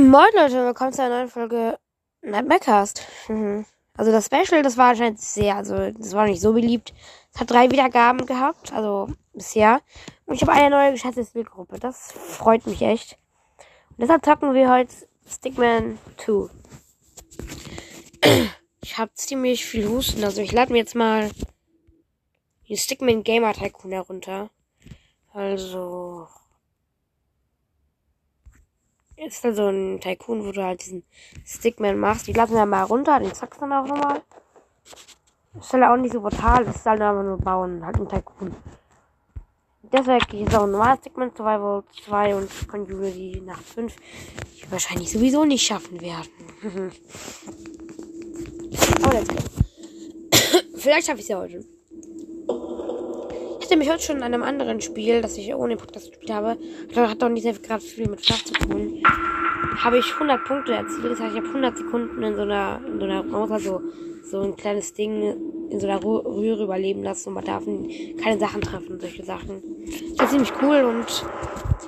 Moin Leute, willkommen zu einer neuen Folge Nightmarecast. Mhm. Also das Special, das war anscheinend sehr, also das war nicht so beliebt. Es hat drei Wiedergaben gehabt, also bisher. Und ich habe eine neue geschätzte Spielgruppe. Das freut mich echt. Und deshalb zocken wir heute Stickman 2. Ich habe ziemlich viel Husten, also ich lade mir jetzt mal den Stickman Gamer Tycoon herunter. Also ist da so ein Tycoon, wo du halt diesen Stickman machst. Ich lasse ihn dann mal runter, den zockst dann auch nochmal. Ist halt auch nicht so brutal, das ist halt einfach nur bauen, halt ein Tycoon. Deswegen ist auch ein normaler Stickman Survival 2 und Conjure die Nacht 5, die wir wahrscheinlich sowieso nicht schaffen werden. Aber go. Vielleicht schaffe ich es ja heute. Ich hatte mich heute schon in einem anderen Spiel, das ich ohne Podcast gespielt habe, hat doch nicht sehr gerade viel mit Schlaf zu tun, habe ich 100 Punkte erzielt. Das heißt, ich habe 100 Sekunden in so einer, in so einer, muss also so ein kleines Ding in so einer Röhre überleben lassen und man darf keine Sachen treffen, solche Sachen. Das ist ziemlich cool und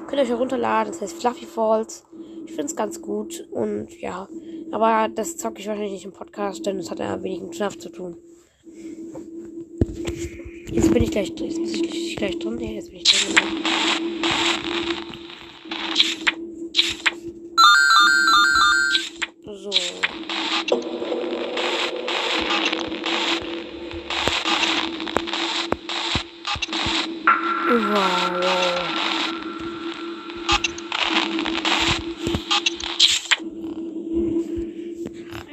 könnt ihr euch herunterladen. Das heißt Fluffy Falls. Ich finde es ganz gut und ja, aber das zocke ich wahrscheinlich nicht im Podcast, denn es hat ja wenig mit Schlaf zu tun. Jetzt bin ich gleich, jetzt bin ich gleich drin. Ja, jetzt bin ich drin. So. Wow.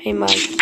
Einmal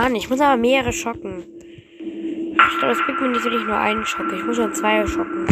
Mann, ich muss aber mehrere schocken. Ich glaube, es bringt mir nicht nicht nur einen Schock. Ich muss schon zwei schocken.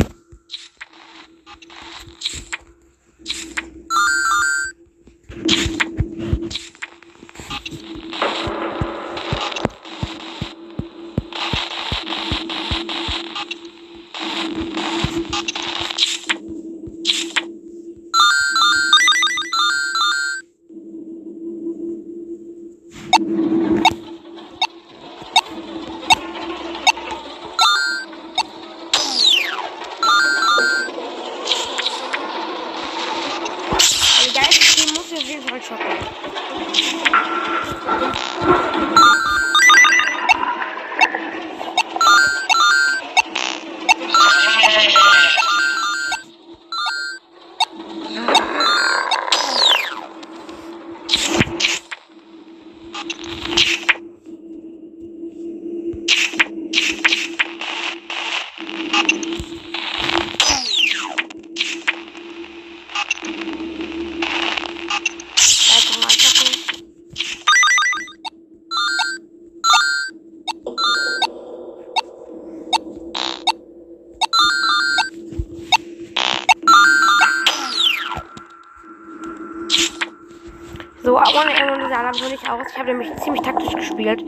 Aus. Ich habe nämlich ziemlich taktisch gespielt.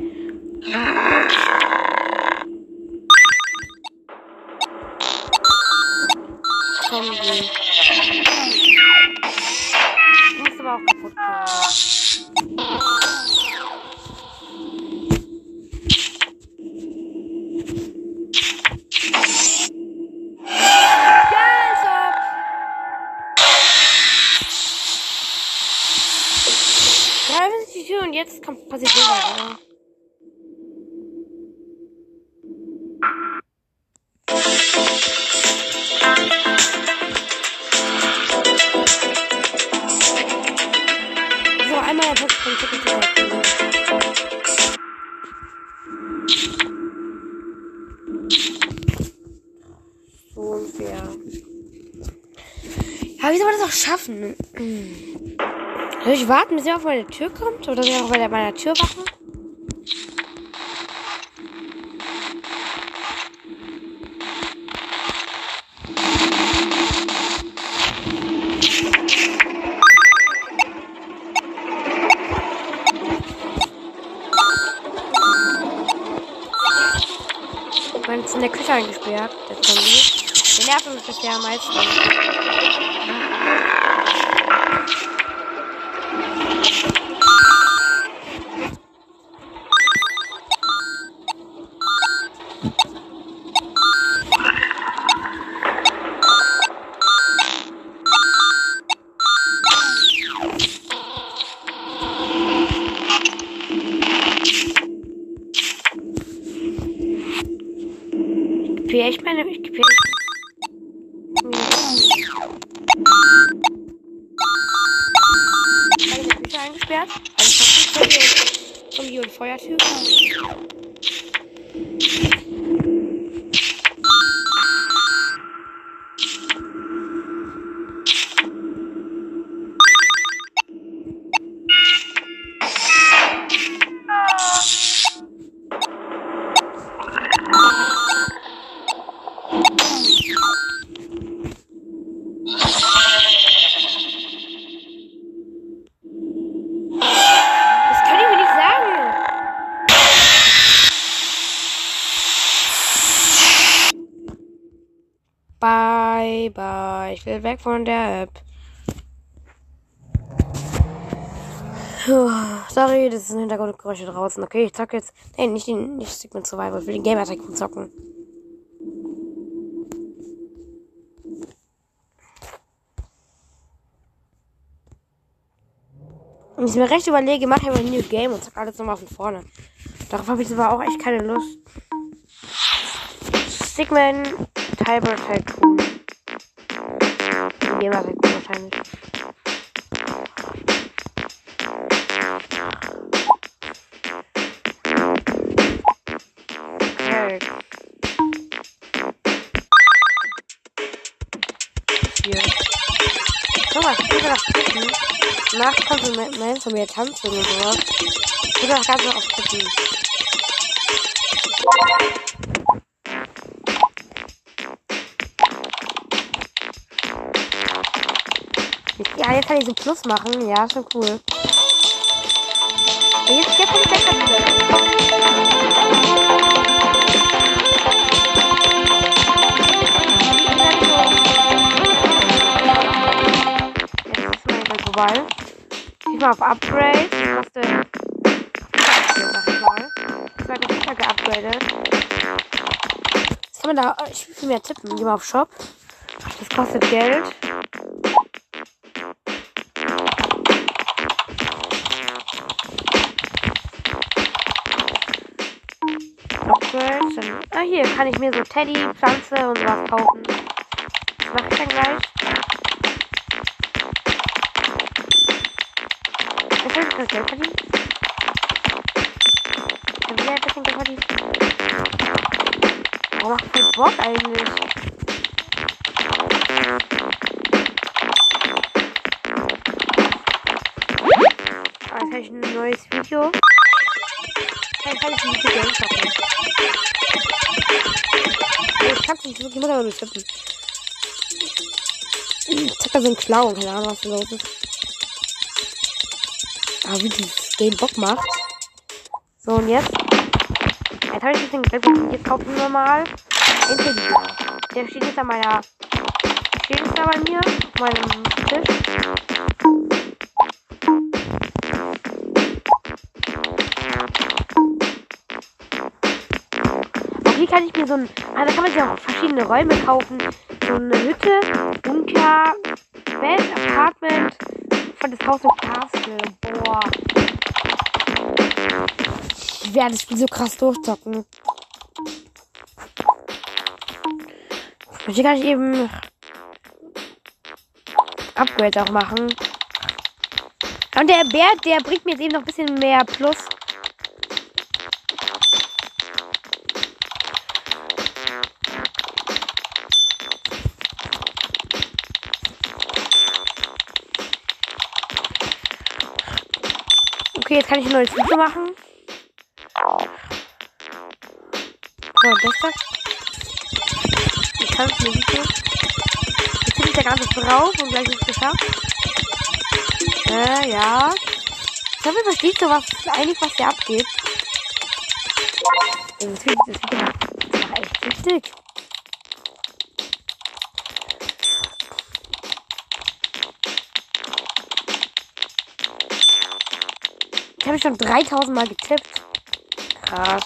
Man auch schaffen? Soll ich warten, bis er auf meine Tür kommt? Oder ich auch bei meiner Tür wachen? Meine, ist in der Küche eingesperrt, der Zombie. Der nervt mich bisher am meisten. Will weg von der App. Sorry, das sind Hintergrundgeräusche draußen. Okay, ich zocke jetzt. Nee, nicht den nicht Sigmund Survival. Ich will den Gamer Tycoon zocken. Und ich mir recht überlege, mache ich aber ein New Game und zack alles nochmal von vorne. Darauf habe ich aber auch echt keine Lust. Sigmund Tiber Tycoon. Gamer Tycoon wahrscheinlich. Okay. Hier. Guck mal, ich will das gucken. Nach Kompliment von mir tanzen und sowas. Ich will das Ganze auch gucken. Ja, jetzt kann ich so Plus machen. Ja, schon cool. Jetzt, jetzt kann ich besser. Jetzt ist mein Fall vorbei. Ich mal auf Upgrade. Musste. Sag ich mal. Ich werde sicher geupgradet. Was kann man da? Viel mehr tippen. Geh mal auf Shop. Das kostet Geld. Dann, ah, hier kann ich mir so Teddy, Pflanze und sowas kaufen. Das mache ich dann gleich. Ich will das Geld verdienen. Ich will ein bisschen Geld. Warum macht keinen Bock eigentlich? Ah, jetzt habe ich ein neues Video. Dann kann ich ein bisschen Geld verdienen. Ich muss aber nur tippen. Ich da so keine Ahnung, was da los ist. Aber wie dieses Game Bock macht. So, und jetzt. Jetzt habe ich ein bisschen gedrückt. Jetzt kaufen wir mal Intelliger. Der steht jetzt an meiner. Steht jetzt da bei mir. Auf meinem Tisch. Hier kann ich mir so ein. Ah, da kann man sich auch verschiedene Räume kaufen. So eine Hütte, Bunker, Bett, Apartment. Von das Haus im Castle. Boah. Ich werde das Spiel so krass durchzocken. Hier kann ich eben Upgrades auch machen. Und der Bär, der bringt mir jetzt eben noch ein bisschen mehr Plus. Kann ich ein neues Video machen. So, das da. Ich kann es mir nicht mehr. Jetzt bin ich da ganz drauf und gleich ist es geschafft. Äh, ja. Ich hoffe, ihr versteht so was eigentlich, was hier abgeht. Das Video, das Video war echt wichtig. Ich schon 3000 Mal getippt. Krass.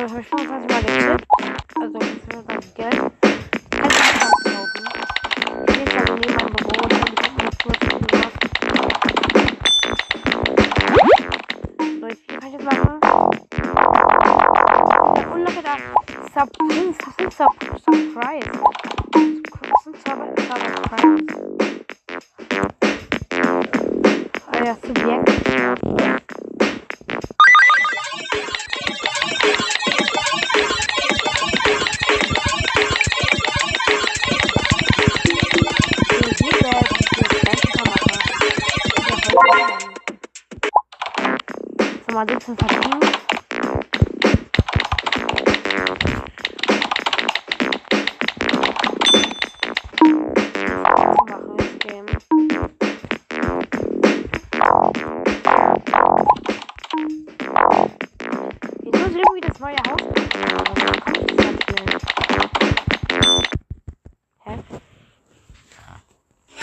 Also das habe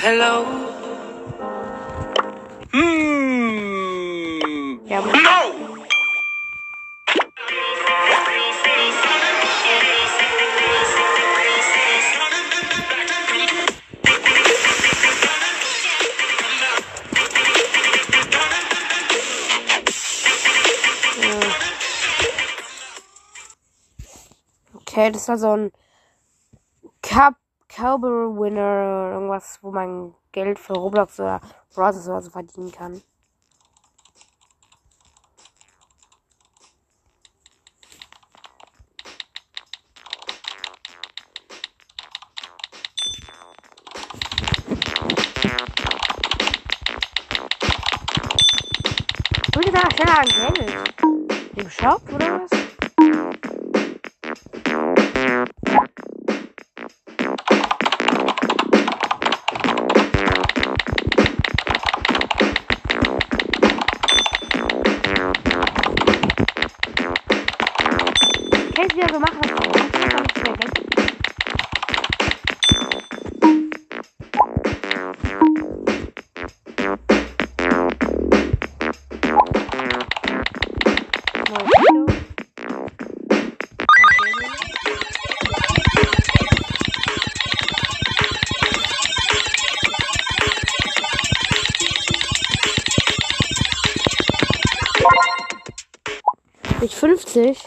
Hello. Hmm. Aber No. Okay, das war so ein Cowboy Winner, irgendwas, wo man Geld für Roblox oder Browser oder so verdienen kann. Ich würde sagen, schneller an Geld. Im Shop oder Mit 50?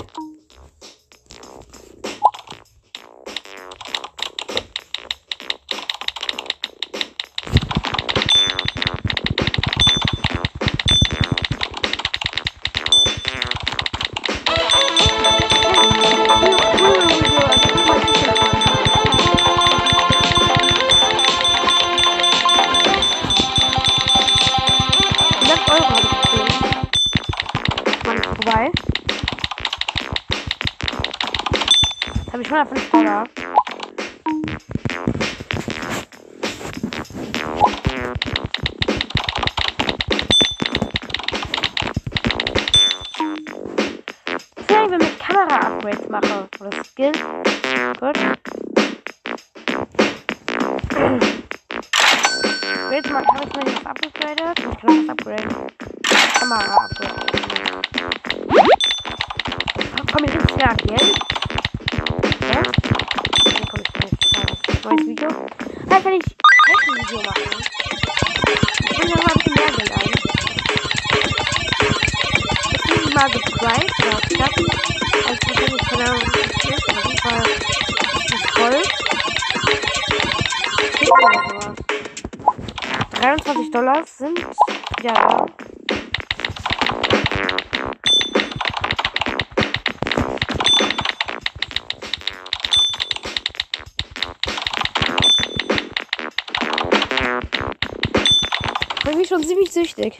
Mir was upgradet. Ich kann das upgraden. Kamera upgraden. Komm ich jetzt wieder Geld? Ja? Dann komm ich gleich. Neues Video. Da kann ich ein Video machen. Ich kann ja mal ein bisschen mehr Geld ein. Ich 23 Dollar sind ja bin schon ziemlich süchtig.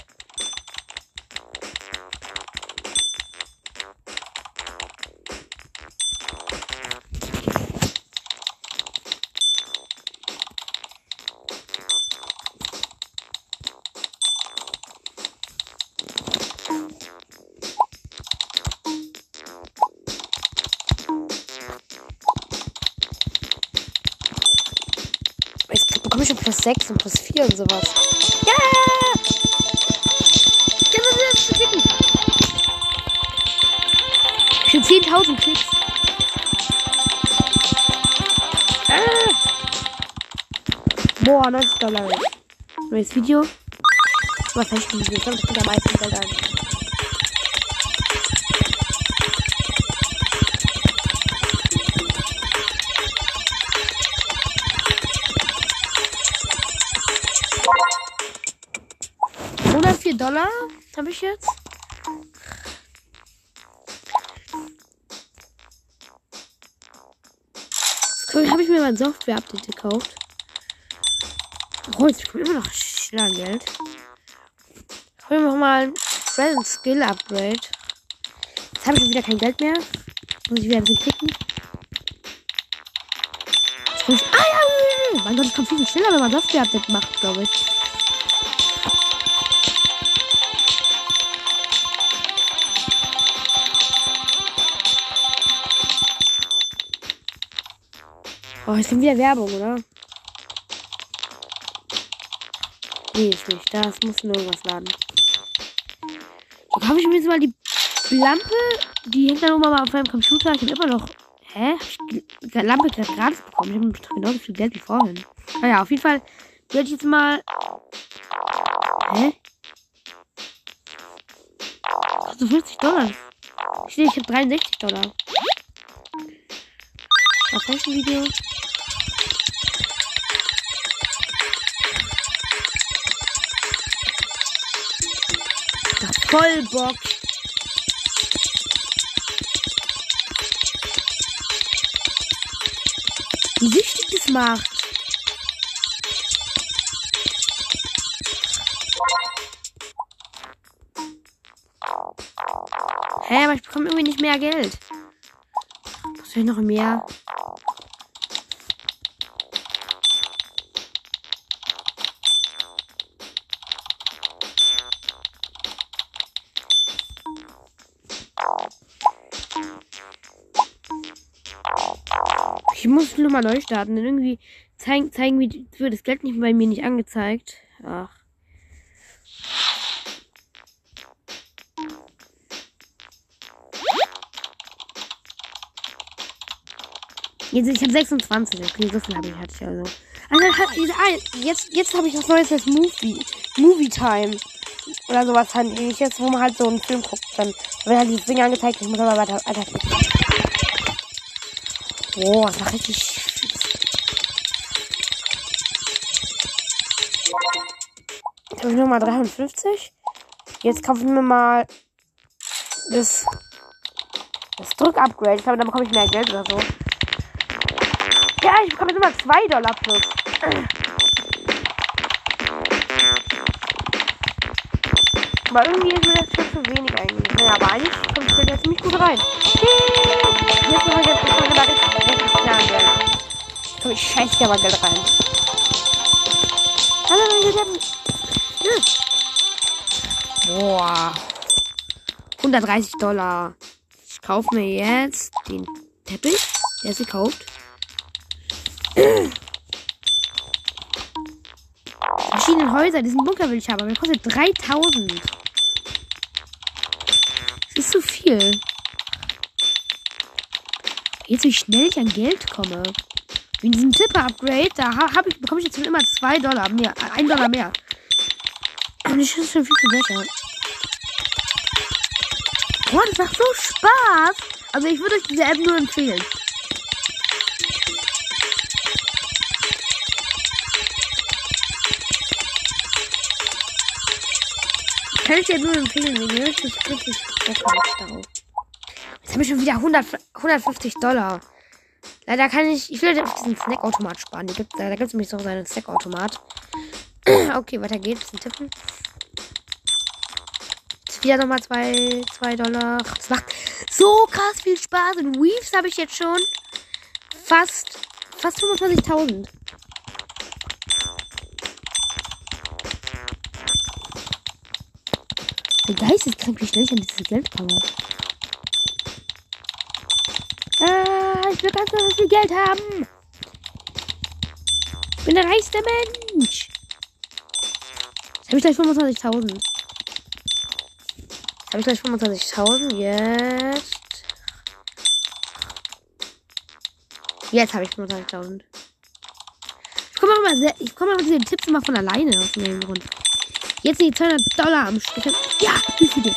Plus 6 und plus 4 und sowas. Ja! Ja, was ist das? Schon 10.000 Klicks. Ah! Boah, 90 Dollar. Neues Video. Was heißt Video? Ich glaube, das bringt am meisten Geld ein. Dollar habe ich jetzt. Habe ich mir mal ein Software-Update gekauft. Oh, jetzt ich immer noch schneller Geld. Ich hole mir mal ein Present Skill Upgrade. Jetzt habe ich wieder kein Geld mehr. Muss ich wieder ein bisschen klicken. Jetzt komm ich, ah ja! Mein Gott, ich komme viel schneller, wenn man Software-Update macht, glaube ich. Oh, jetzt kommt wieder Werbung, oder? Nee, ist nicht. Das muss nur irgendwas laden. Habe ich mir jetzt mal die Lampe. Die hängt dann oben mal auf meinem Computer. Ich habe immer noch. Hä? Ich die Lampe gerade gratis bekommen? Ich habe genauso viel Geld wie vorhin. Naja, auf jeden Fall werde ich jetzt mal. Hä? Kostet 50 Dollar. Ich sehe, ich habe 63 Dollar. Was heißt ein Video? Voll Bock. Wie süchtig das macht. Hä, aber ich bekomme irgendwie nicht mehr Geld. Was will ich noch mehr? Nochmal neu starten, denn irgendwie zeigen, zeigen mir, wird das Geld nicht bei mir nicht angezeigt. Ach. Jetzt, ich habe 26, okay, so viel habe ich hatte ich also. Also hat ah, jetzt, jetzt habe ich was Neues als Movie, Movie Time oder sowas halt ähnliches, wo man halt so einen Film guckt, dann wird halt dieses Ding angezeigt, ich muss aber weiter, weiter. Boah, das war richtig habe ich nochmal 350. Jetzt kaufen wir mal das, das Drück-Upgrade. Ich glaube, dann bekomme ich mehr Geld oder so. Ja, ich bekomme jetzt immer 2 Dollar plus. Aber irgendwie ist mir das schon zu wenig eigentlich. Naja, aber eigentlich kommt es ja ziemlich gut rein. Jetzt aber jetzt ist mal richtig, richtig klar Geld. Komm, ich scheiß hier aber Geld rein. Hallo, meine Damen. Boah. 130 Dollar. Ich kaufe mir jetzt den Teppich. Der ist gekauft. Verschiedene Häuser. Diesen Bunker will ich haben. Aber der kostet 3000. Das ist zu viel. Jetzt, wie schnell ich an Geld komme. Wegen diesem Tipper-Upgrade, da hab ich, bekomme ich jetzt immer 2 Dollar mehr. 1 Dollar mehr. Und das ist schon viel, viel besser. Boah, das macht so Spaß. Also ich würde euch diese App nur empfehlen. Kann ich dir nur empfehlen, wenn ihr richtig, Bock darauf. Jetzt habe ich schon wieder 100, 150 Dollar. Leider kann ich, ich will auf diesen Snackautomat sparen. Da gibt es nämlich so seinen Snackautomat. okay, weiter geht's. Tippen. Wieder nochmal 2 zwei, Dollar. Das macht so krass viel Spaß. Und Weaves habe ich jetzt schon fast, fast 25.000. Der Geist ist krank, wie schnell ich an dieses Geld komme. Ah, ich will ganz so viel Geld haben. Ich bin der reichste Mensch. Jetzt habe ich gleich 25.000. Jetzt habe ich gleich 25.000. Jetzt. Jetzt habe ich 25.000. Ich komme mal, sehr, ich komme mal mit den Tipps immer von alleine aus dem Grund. Jetzt die 200 Dollar am Stück. Ja, wie viele?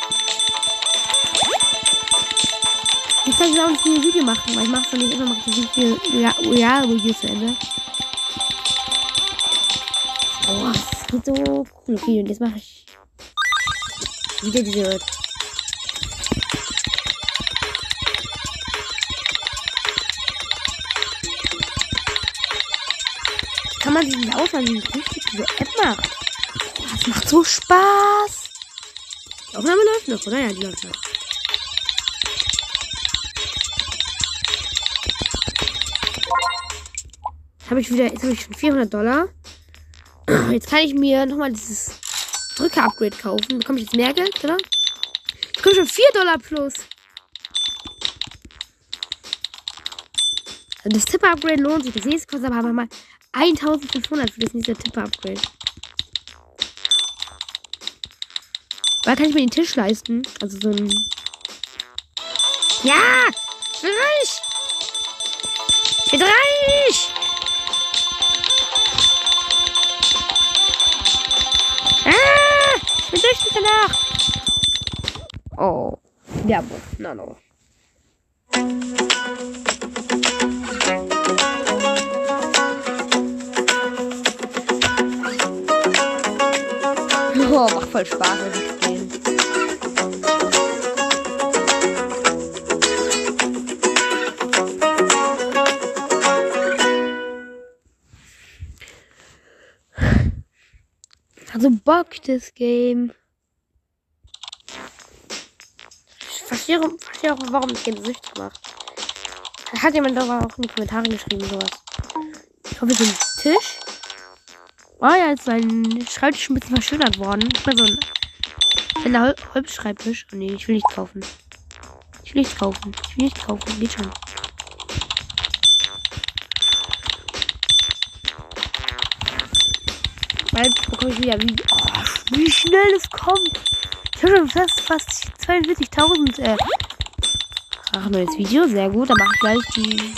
Ich kann auch nicht ein Video machen, weil ich mache es nicht immer, mache ich Video, ja, ja, Videos zu Ende. Oh, das geht so cool. Okay, und jetzt mache ich wieder diese kann man sich nicht ausmachen, wie richtig diese App macht. Das macht so Spaß. Die Aufnahme läuft noch, oder? Ja, die läuft noch. Habe ich wieder, jetzt habe ich schon 400 Dollar. Jetzt kann ich mir nochmal dieses Drücker-Upgrade kaufen. Bekomme ich jetzt mehr Geld, oder? Ich komme schon 4 Dollar plus. Das Tipper-Upgrade lohnt sich. Das nächste kostet aber mal 1500 für das nächste Tipper-Upgrade. Da kann ich mir den Tisch leisten. Also so ein. Ja! Ich bin reich! Ich bin reich! Ah! Ich bin durch danach! Oh. Ja, na no. Oh, macht voll Spaß, das Spielen. Also Bock, das Game. Ich verstehe, verstehe auch, warum das Game süchtig macht. Da hat jemand aber auch in die Kommentare geschrieben, sowas. Ich hoffe, den Tisch. Oh ja, jetzt mein Schreibtisch ein bisschen verschönert worden. Ich mal so ein, ein Hol Holzschreibtisch. Oh nee, ich will nicht kaufen. Ich will nicht kaufen. Ich will nicht kaufen. Geht schon. Bald bekomme ich wieder wie, oh, wie schnell es kommt. Ich habe schon fast, fast 42.000. Äh, ach, neues Video. Sehr gut. Dann mache ich gleich die,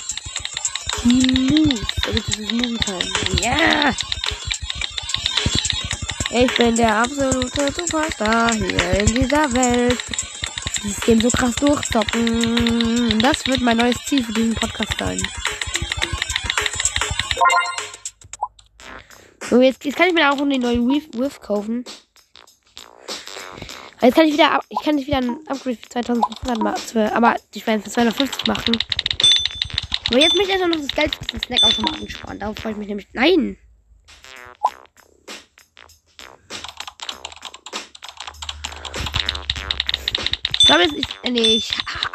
die Moves. Also dieses Movie-Time. Ja! Yeah. Ich bin der absolute Superstar hier in dieser Welt. Dieses Game so krass durchzocken. Das wird mein neues Ziel für diesen Podcast sein. So, jetzt, jetzt kann ich mir auch einen neuen Whiff kaufen. Jetzt kann ich wieder, ich kann nicht wieder ein Upgrade für 2500 machen, aber ich werde für 250 machen. Aber jetzt möchte ich erstmal noch das Geld für den Snackautomaten sparen. Darauf freue ich mich nämlich. Nein! Glaube, es ist. Äh, nee, ich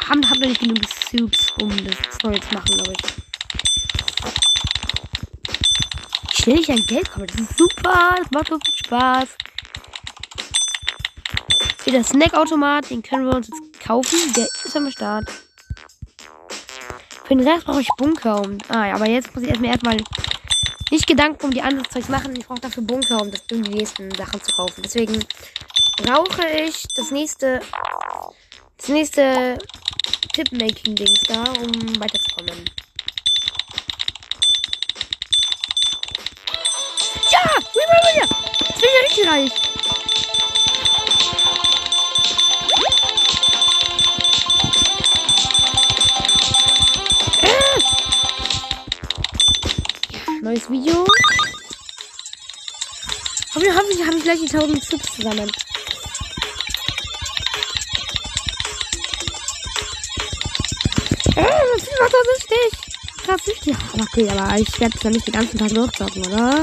habe hab noch nicht genug Soups, um das Story zu machen, glaube ich. Wie schnell ich an Geld komme, das ist super. Das macht so viel Spaß. Hier der Snackautomat, den können wir uns jetzt kaufen. Der ist am Start. Für den Rest brauche ich Bunker. Um, ah ja, aber jetzt muss ich erstmal erstmal nicht Gedanken um die anderen Zeugs machen. Ich brauche dafür Bunker, um, das, um die nächsten Sachen zu kaufen. Deswegen brauche ich das nächste das nächste Tipp-Making-Dings da, um weiterzukommen. Ja! Reroll wieder! Jetzt bin ich ja richtig reich. Ah! Neues Video. Hoffentlich, hoffentlich habe ich gleich die 1000 Subs zusammen. Krass süchtig. Okay, aber ich werde es ja nicht den ganzen Tag durchzocken, oder?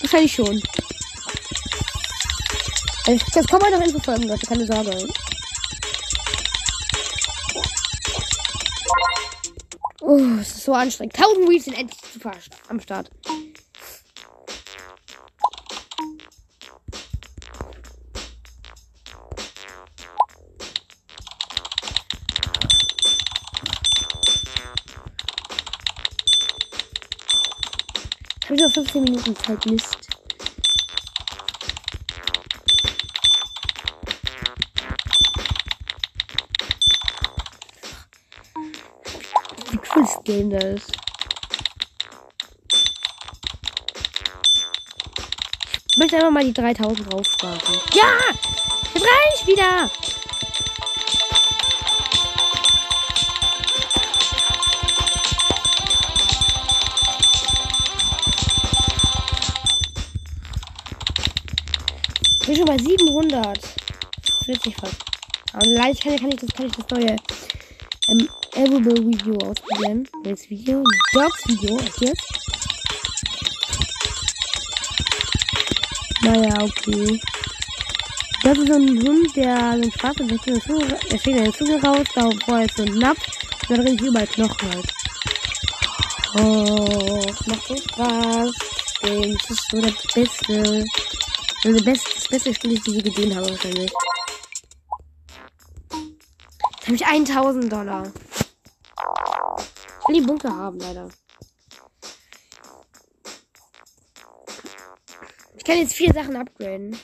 Wahrscheinlich schon. Das kommen noch Infofolgen, Leute, keine Sorge. Oh, es ist so anstrengend. 1000 Weeds sind endlich am Start. 15 Minuten Zeit. Mist. Wie cool das Game da ist. Ich möchte einfach mal die 3000 raufsparen. Ja! Jetzt reicht wieder! Schon bei 700. 40 fast. Aber leicht kann, ich das, kann ich das neue ähm, Everable Video ausprobieren. Welches Video? Dogs Video. Jetzt. Naja, okay. Das ist so ein Hund, der so ein schwarzer Wechsel der steht in der Zunge raus, da vorher ist so ein Napf, und da drin ist überall Knochen halt. Oh, macht so Spaß. Das ist so der beste. Also best, das beste Spiel, das ich gesehen habe, wahrscheinlich. Jetzt habe ich 1000 Dollar. Ich will die Bunker haben, leider. Ich kann jetzt vier Sachen upgraden.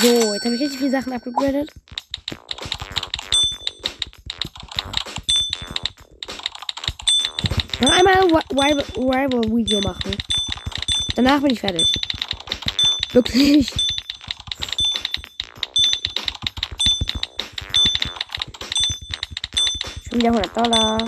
So, jetzt habe ich richtig viele Sachen abgegradet. Rival-Video machen. Danach bin ich fertig. Wirklich. Schon wieder 100 Dollar.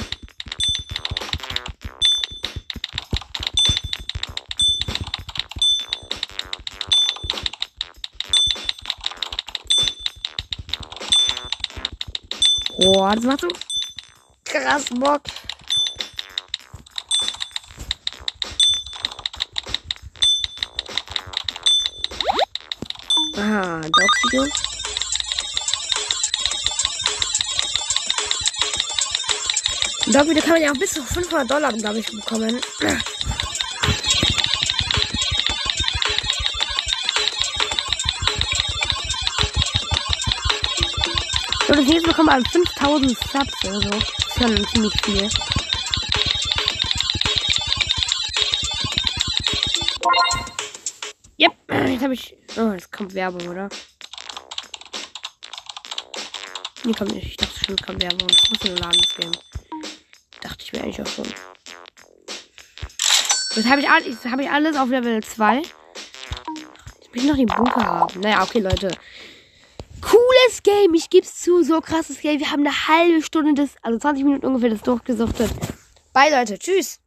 Boah, das macht so krass Bock. Aha, Dog-Video. Dog-Video kann man ja auch bis zu 500 Dollar, glaube ich, bekommen. So, das nächste bekommen wir 5000 Subs oder so. Das ist schon ziemlich viel. Yep, jetzt habe ich Oh, es kommt Werbung, oder? Nee, kommt nicht. Ich dachte schon, es kommt Werbung. Es muss nur laden, Game. Dachte ich mir eigentlich auch schon. Das habe ich, alles, hab ich alles auf Level 2. Ich will noch den Bunker haben. Naja, okay, Leute. Cooles Game. Ich gebe es zu. So krasses Game. Wir haben eine halbe Stunde das, also 20 Minuten ungefähr das durchgesuchtet. Bye, Leute. Tschüss.